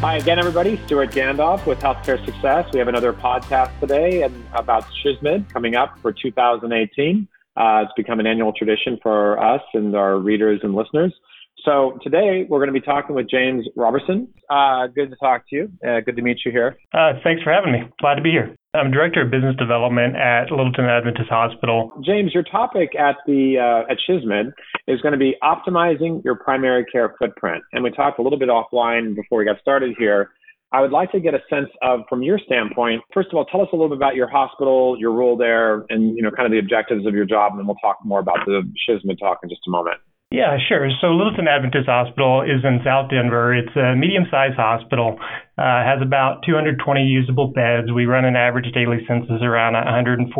Hi again, everybody. Stewart Gandolf with Healthcare Success. We have another podcast today and about SHSMD coming up for 2018. Uh, it's become an annual tradition for us and our readers and listeners. So today we're going to be talking with James Robertson. Uh, good to talk to you. Uh, good to meet you here. Uh, thanks for having me. Glad to be here. I'm director of business development at Littleton Adventist Hospital. James, your topic at the uh, at SHSMD is going to be optimizing your primary care footprint, and we talked a little bit offline before we got started here. I would like to get a sense of, from your standpoint, first of all, tell us a little bit about your hospital, your role there, and you know, kind of the objectives of your job, and then we'll talk more about the SHSMD talk in just a moment. Yeah, sure. So Littleton Adventist Hospital is in South Denver. It's a medium-sized hospital. Uh, has about 220 usable beds. We run an average daily census around 140,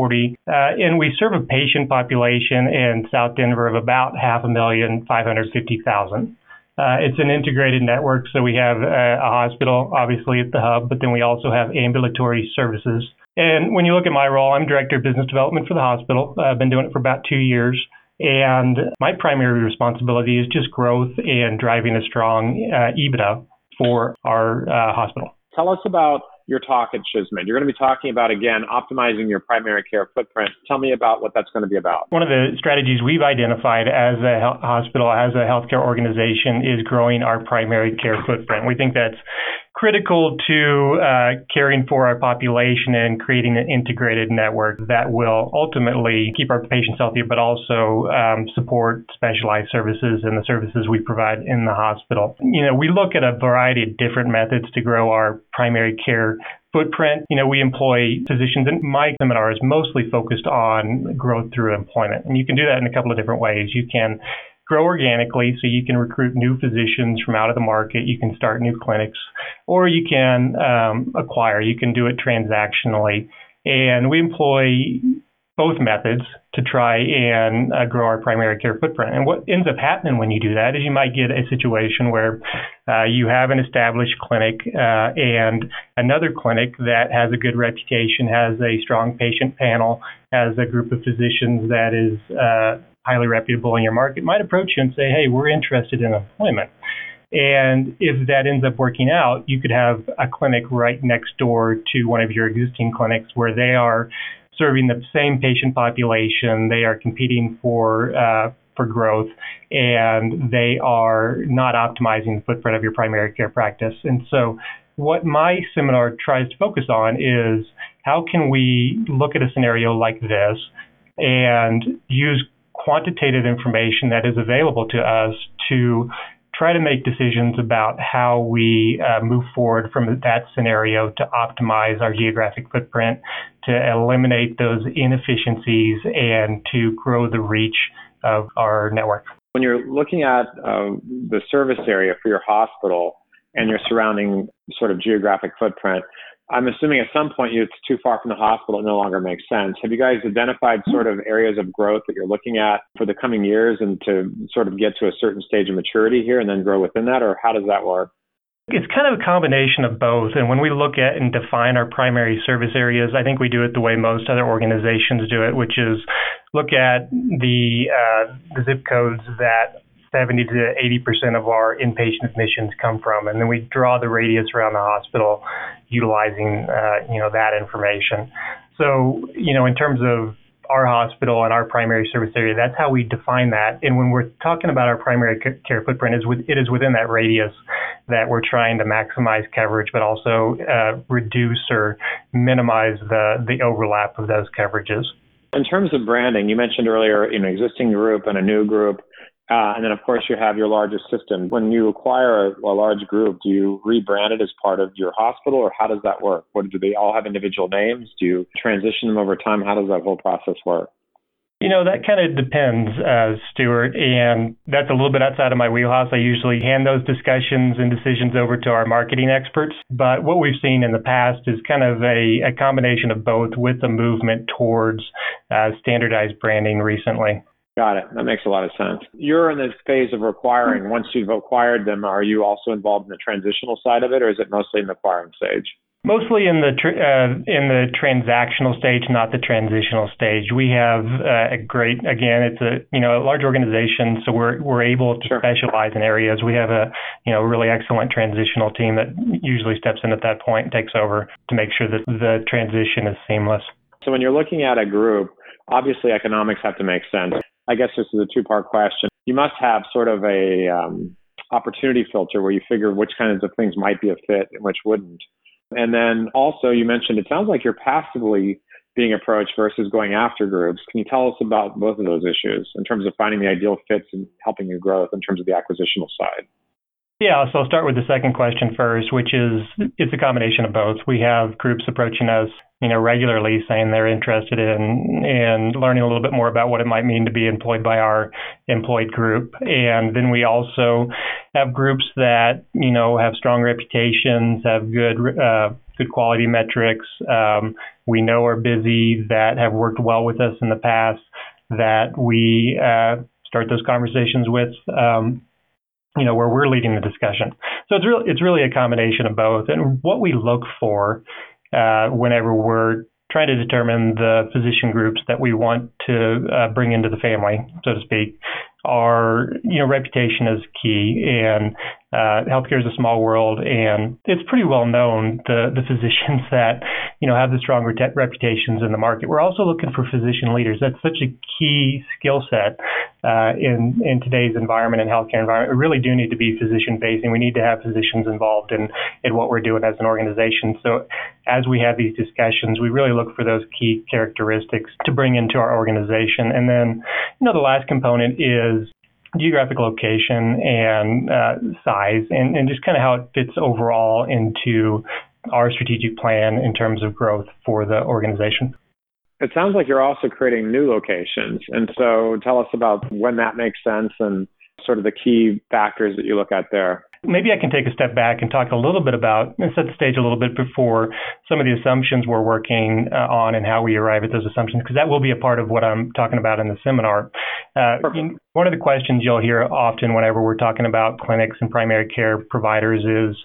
uh, and we serve a patient population in South Denver of about half a million, 550,000. Uh, it's an integrated network, so we have a, a hospital, obviously at the hub, but then we also have ambulatory services. And when you look at my role, I'm director of business development for the hospital. I've been doing it for about two years. And my primary responsibility is just growth and driving a strong uh, EBITDA for our uh, hospital. Tell us about your talk at SHSMD. You're going to be talking about, again, optimizing your primary care footprint. Tell me about what that's going to be about. One of the strategies we've identified as a hospital, as a healthcare organization, is growing our primary care footprint. We think that's critical to uh, caring for our population and creating an integrated network that will ultimately keep our patients healthy, but also um, support specialized services and the services we provide in the hospital. You know, we look at a variety of different methods to grow our primary care footprint. You know, we employ physicians, and my seminar is mostly focused on growth through employment. And you can do that in a couple of different ways. You can grow organically, so you can recruit new physicians from out of the market. You can start new clinics, or you can um, acquire. You can do it transactionally. And we employ both methods to try and uh, grow our primary care footprint. And what ends up happening when you do that is you might get a situation where uh, you have an established clinic uh, and another clinic that has a good reputation, has a strong patient panel, has a group of physicians that is uh, highly reputable in your market might approach you and say, hey, we're interested in employment. And if that ends up working out, you could have a clinic right next door to one of your existing clinics where they are serving the same patient population, they are competing for uh, for growth, and they are not optimizing the footprint of your primary care practice. And so, what my seminar tries to focus on is how can we look at a scenario like this and use quantitative information that is available to us to try to make decisions about how we uh, move forward from that scenario to optimize our geographic footprint, to eliminate those inefficiencies, and to grow the reach of our network. When you're looking at uh, the service area for your hospital and your surrounding sort of geographic footprint, I'm assuming at some point it's too far from the hospital, it no longer makes sense. Have you guys identified sort of areas of growth that you're looking at for the coming years and to sort of get to a certain stage of maturity here and then grow within that, or how does that work? It's kind of a combination of both. And when we look at and define our primary service areas, I think we do it the way most other organizations do it, which is look at the, uh, the zip codes that 70 to 80 percent of our inpatient admissions come from, and then we draw the radius around the hospital utilizing uh, you know that information. So you know in terms of our hospital and our primary service area, that's how we define that. And when we're talking about our primary care footprint, is with, it is within that radius that we're trying to maximize coverage, but also uh, reduce or minimize the the overlap of those coverages. In terms of branding, you mentioned earlier, you know, existing group and a new group. Uh, and then, of course, you have your largest system. When you acquire a, a, large group, do you rebrand it as part of your hospital, or how does that work? What do they all have individual names? Do you transition them over time? How does that whole process work? You know, that kind of depends, uh, Stewart, and that's a little bit outside of my wheelhouse. I usually hand those discussions and decisions over to our marketing experts. But what we've seen in the past is kind of a, a combination of both with the movement towards uh, standardized branding recently. Got it. That makes a lot of sense. You're in this phase of acquiring. Once you've acquired them, are you also involved in the transitional side of it, or is it mostly in the acquiring stage? Mostly in the tr- uh, in the transactional stage, not the transitional stage. We have uh, a great again, it's a you know a large organization, so we're we're able to sure. specialize in areas. We have a you know really excellent transitional team that usually steps in at that point and takes over to make sure that the transition is seamless. So when you're looking at a group, obviously economics have to make sense. I guess this is a two part question. You must have sort of a um, opportunity filter where you figure which kinds of things might be a fit and which wouldn't. And then also, you mentioned it sounds like you're passively being approached versus going after groups. Can you tell us about both of those issues in terms of finding the ideal fits and helping your growth in terms of the acquisitional side? Yeah, so I'll start with the second question first, which is it's a combination of both. We have groups approaching us, you know, regularly saying they're interested in in learning a little bit more about what it might mean to be employed by our employed group. And then we also have groups that, you know, have strong reputations, have good uh, good quality metrics, um, we know are busy, that have worked well with us in the past, that we uh, start those conversations with. Um, you know, where we're leading the discussion. So it's really it's really a combination of both. And what we look for uh, whenever we're trying to determine the physician groups that we want to uh, bring into the family, so to speak, are you know reputation is key, and uh, healthcare is a small world, and it's pretty well known the the physicians that you know have the strong re- reputations in the market. We're also looking for physician leaders. That's such a key skill set uh, in in today's environment and healthcare environment. We really do need to be physician facing. We need to have physicians involved in in what we're doing as an organization. So as we have these discussions, we really look for those key characteristics to bring into our organization. And then you know the last component is geographic location and uh, size, and, and just kind of how it fits overall into our strategic plan in terms of growth for the organization. It sounds like you're also creating new locations. And so tell us about when that makes sense and sort of the key factors that you look at there. Maybe I can take a step back and talk a little bit about and set the stage a little bit before some of the assumptions we're working uh, on and how we arrive at those assumptions, because that will be a part of what I'm talking about in the seminar. Uh, one of the questions you'll hear often whenever we're talking about clinics and primary care providers is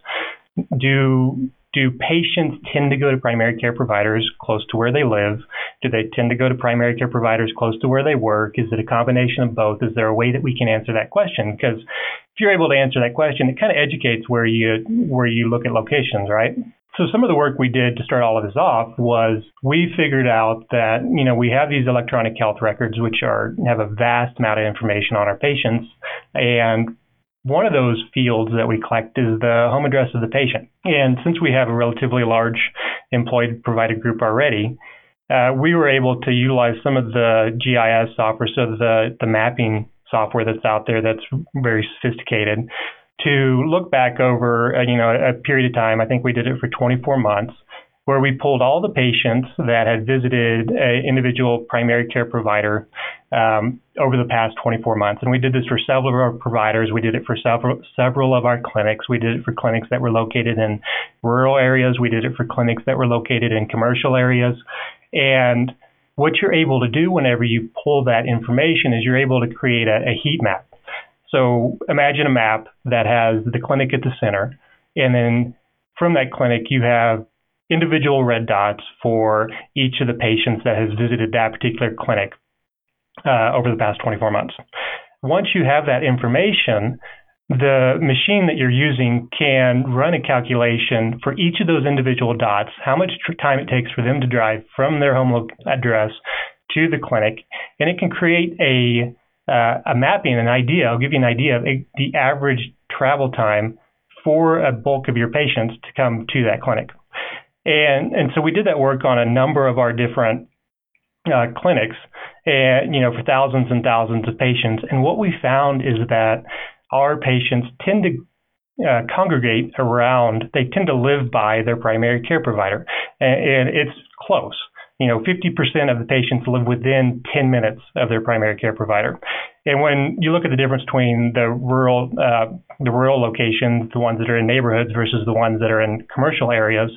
do do patients tend to go to primary care providers close to where they live? Do they tend to go to primary care providers close to where they work? Is it a combination of both? Is there a way that we can answer that question? Because if you're able to answer that question, it kind of educates where you where you look at locations, right? So some of the work we did to start all of this off was we figured out that you know we have these electronic health records which are have a vast amount of information on our patients and one of those fields that we collect is the home address of the patient. And since we have a relatively large employed provider group already, uh, we were able to utilize some of the GIS software, so the, the mapping software that's out there that's very sophisticated, to look back over uh, you know a period of time. I think we did it for 24 months, where we pulled all the patients that had visited an individual primary care provider um, over the past 24 months. And we did this for several of our providers. We did it for several several of our clinics. We did it for clinics that were located in rural areas. We did it for clinics that were located in commercial areas. And what you're able to do whenever you pull that information is you're able to create a, a heat map. So imagine a map that has the clinic at the center, and then from that clinic you have individual red dots for each of the patients that has visited that particular clinic uh, over the past 24 months. Once you have that information, the machine that you're using can run a calculation for each of those individual dots, how much time it takes for them to drive from their home address to the clinic, and it can create a uh, a mapping, an idea. I'll give you an idea of a, the average travel time for a bulk of your patients to come to that clinic. And and so we did that work on a number of our different uh, clinics, and you know for thousands and thousands of patients. And what we found is that our patients tend to uh, congregate around. They tend to live by their primary care provider, and, and it's close. You know, 50% of the patients live within 10 minutes of their primary care provider. And when you look at the difference between the rural, uh, the rural locations, the ones that are in neighborhoods versus the ones that are in commercial areas,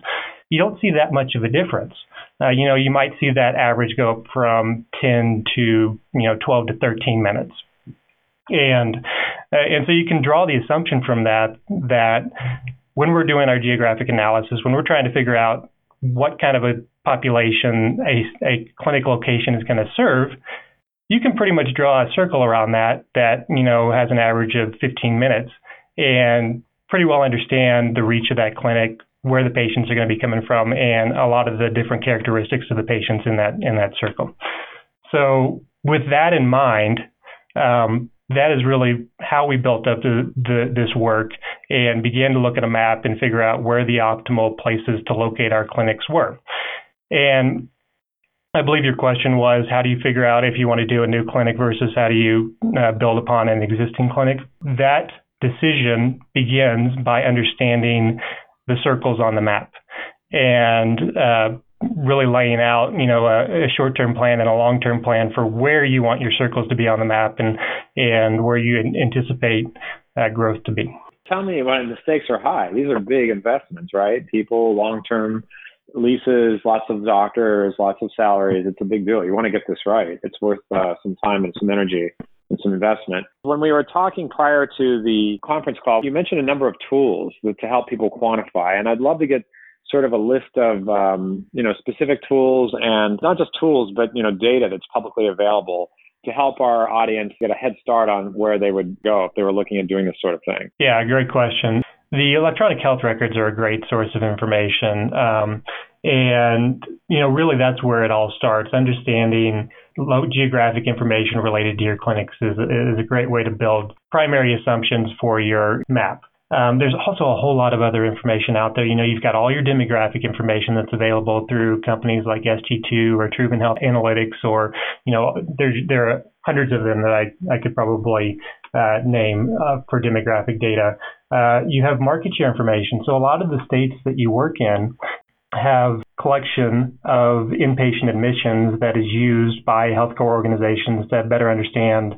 you don't see that much of a difference. Uh, you know, you might see that average go up from 10 to, you know, 12 to 13 minutes. And uh, and so you can draw the assumption from that that when we're doing our geographic analysis, when we're trying to figure out what kind of a population a, a clinic location is going to serve, you can pretty much draw a circle around that that you know has an average of 15 minutes and pretty well understand the reach of that clinic, where the patients are going to be coming from, and a lot of the different characteristics of the patients in that in that circle. So with that in mind, um, that is really how we built up the, the, this work and began to look at a map and figure out where the optimal places to locate our clinics were. And I believe your question was how do you figure out if you want to do a new clinic versus how do you uh, build upon an existing clinic? That decision begins by understanding the circles on the map and uh, really laying out, you know, a, a short-term plan and a long-term plan for where you want your circles to be on the map and and where you anticipate uh, growth to be. Tell me when the stakes are high. These are big investments, right? People, long-term leases, lots of doctors, lots of salaries. It's a big deal. You want to get this right. It's worth uh, some time and some energy and some investment. When we were talking prior to the conference call, you mentioned a number of tools to help people quantify, and I'd love to get sort of a list of um, you know specific tools and not just tools, but you know data that's publicly available to help our audience get a head start on where they would go if they were looking at doing this sort of thing. Yeah, great question. The electronic health records are a great source of information. Um, and, you know, really that's where it all starts. Understanding geographic information related to your clinics is, is a great way to build primary assumptions for your map. Um, there's also a whole lot of other information out there. You know, you've got all your demographic information that's available through companies like SG2 or Truven Health Analytics, or you know, there there are hundreds of them that I I could probably uh, name uh, for demographic data. Uh, you have market share information. So a lot of the states that you work in have collection of inpatient admissions that is used by healthcare organizations to better understand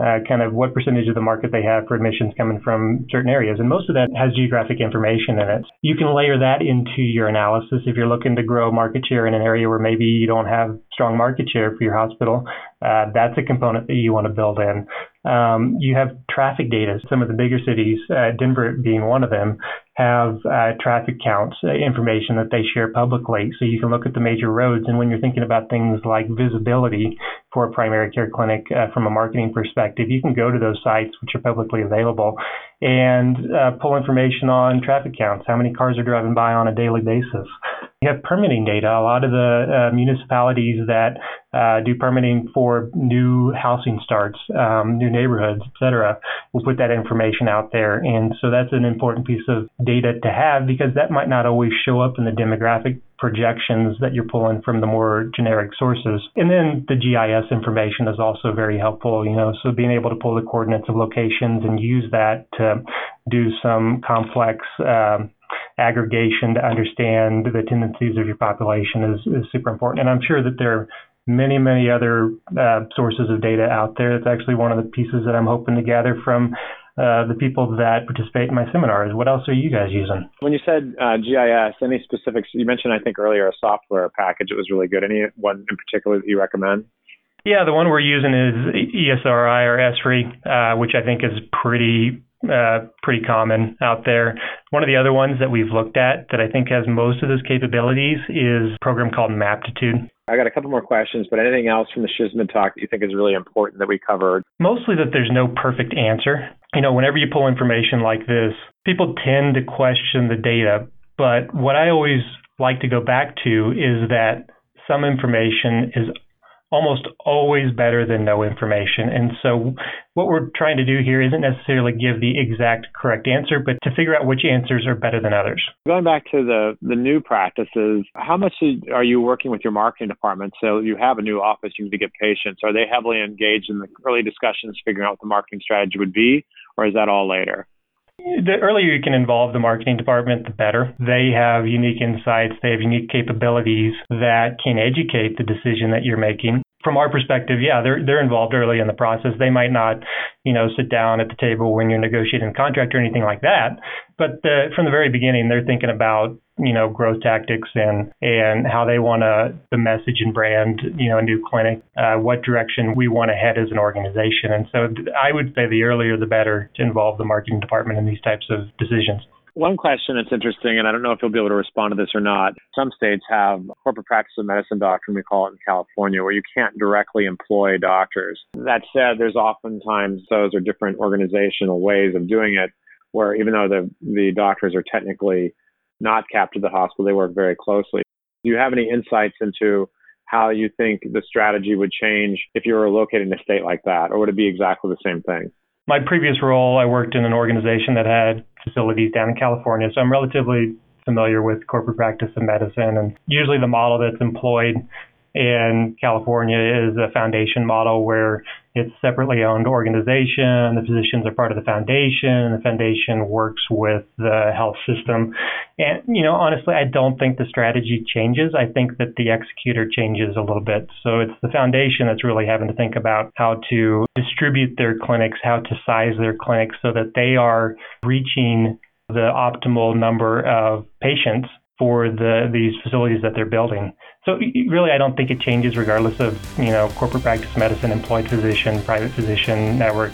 uh, kind of what percentage of the market they have for admissions coming from certain areas. And most of that has geographic information in it. You can layer that into your analysis if you're looking to grow market share in an area where maybe you don't have strong market share for your hospital. Uh, that's a component that you want to build in. Um, you have traffic data. Some of the bigger cities, uh, Denver being one of them, have uh, traffic counts uh, information that they share publicly. So you can look at the major roads. And when you're thinking about things like visibility for a primary care clinic uh, from a marketing perspective, you can go to those sites, which are publicly available, and uh, pull information on traffic counts. How many cars are driving by on a daily basis? You have permitting data. A lot of the uh, municipalities that uh, do permitting for new housing starts, um, new neighborhoods, et cetera, will put that information out there. And so that's an important piece of data to have because that might not always show up in the demographic projections that you're pulling from the more generic sources. And then the GIS information is also very helpful, you know, so being able to pull the coordinates of locations and use that to do some complex um, aggregation to understand the tendencies of your population is, is super important. And I'm sure that there are many, many other uh, sources of data out there. That's actually one of the pieces that I'm hoping to gather from uh, the people that participate in my seminars. What else are you guys using? When you said uh, GIS, any specifics? You mentioned, I think earlier, a software package. It was really good. Any one in particular that you recommend? Yeah, the one we're using is ESRI or ESRI, uh, which I think is pretty uh, pretty common out there. One of the other ones that we've looked at that I think has most of those capabilities is a program called Maptitude. I got a couple more questions, but anything else from the SHSMD talk that you think is really important that we covered? Mostly that there's no perfect answer. You know, whenever you pull information like this, people tend to question the data. But what I always like to go back to is that some information is almost always better than no information. And so what we're trying to do here isn't necessarily give the exact correct answer, but to figure out which answers are better than others. Going back to the, the new practices, how much are you working with your marketing department? So you have a new office, you need to get patients. Are they heavily engaged in the early discussions figuring out what the marketing strategy would be, or is that all later? The earlier you can involve the marketing department, the better. They have unique insights, they have unique capabilities that can educate the decision that you're making from our perspective, yeah, they're they're involved early in the process. They might not, you know, sit down at the table when you're negotiating a contract or anything like that. But the, from the very beginning, they're thinking about you know growth tactics and and how they want to the message and brand you know a new clinic, uh, what direction we want to head as an organization. And so I would say the earlier the better to involve the marketing department in these types of decisions. One question that's interesting, and I don't know if you'll be able to respond to this or not. Some states have corporate practice of medicine doctrine, we call it in California, where you can't directly employ doctors. That said, there's oftentimes those are different organizational ways of doing it, where even though the, the doctors are technically not capped to the hospital, they work very closely. Do you have any insights into how you think the strategy would change if you were located in a state like that, or would it be exactly the same thing? My previous role, I worked in an organization that had facilities down in California, so I'm relatively familiar with corporate practice of medicine. And usually the model that's employed in California is a foundation model where it's separately owned organization. The physicians are part of the foundation. The foundation works with the health system. And, you know, honestly, I don't think the strategy changes. I think that the executor changes a little bit. So it's the foundation that's really having to think about how to distribute their clinics, how to size their clinics so that they are reaching the optimal number of patients for the these facilities that they're building. So really, I don't think it changes regardless of you know corporate practice medicine, employed physician, private physician network,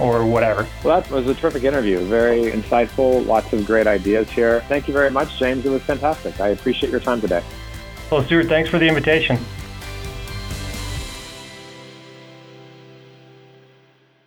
or whatever. Well, that was a terrific interview. Very insightful. Lots of great ideas here. Thank you very much, James. It was fantastic. I appreciate your time today. Well, Stewart, thanks for the invitation.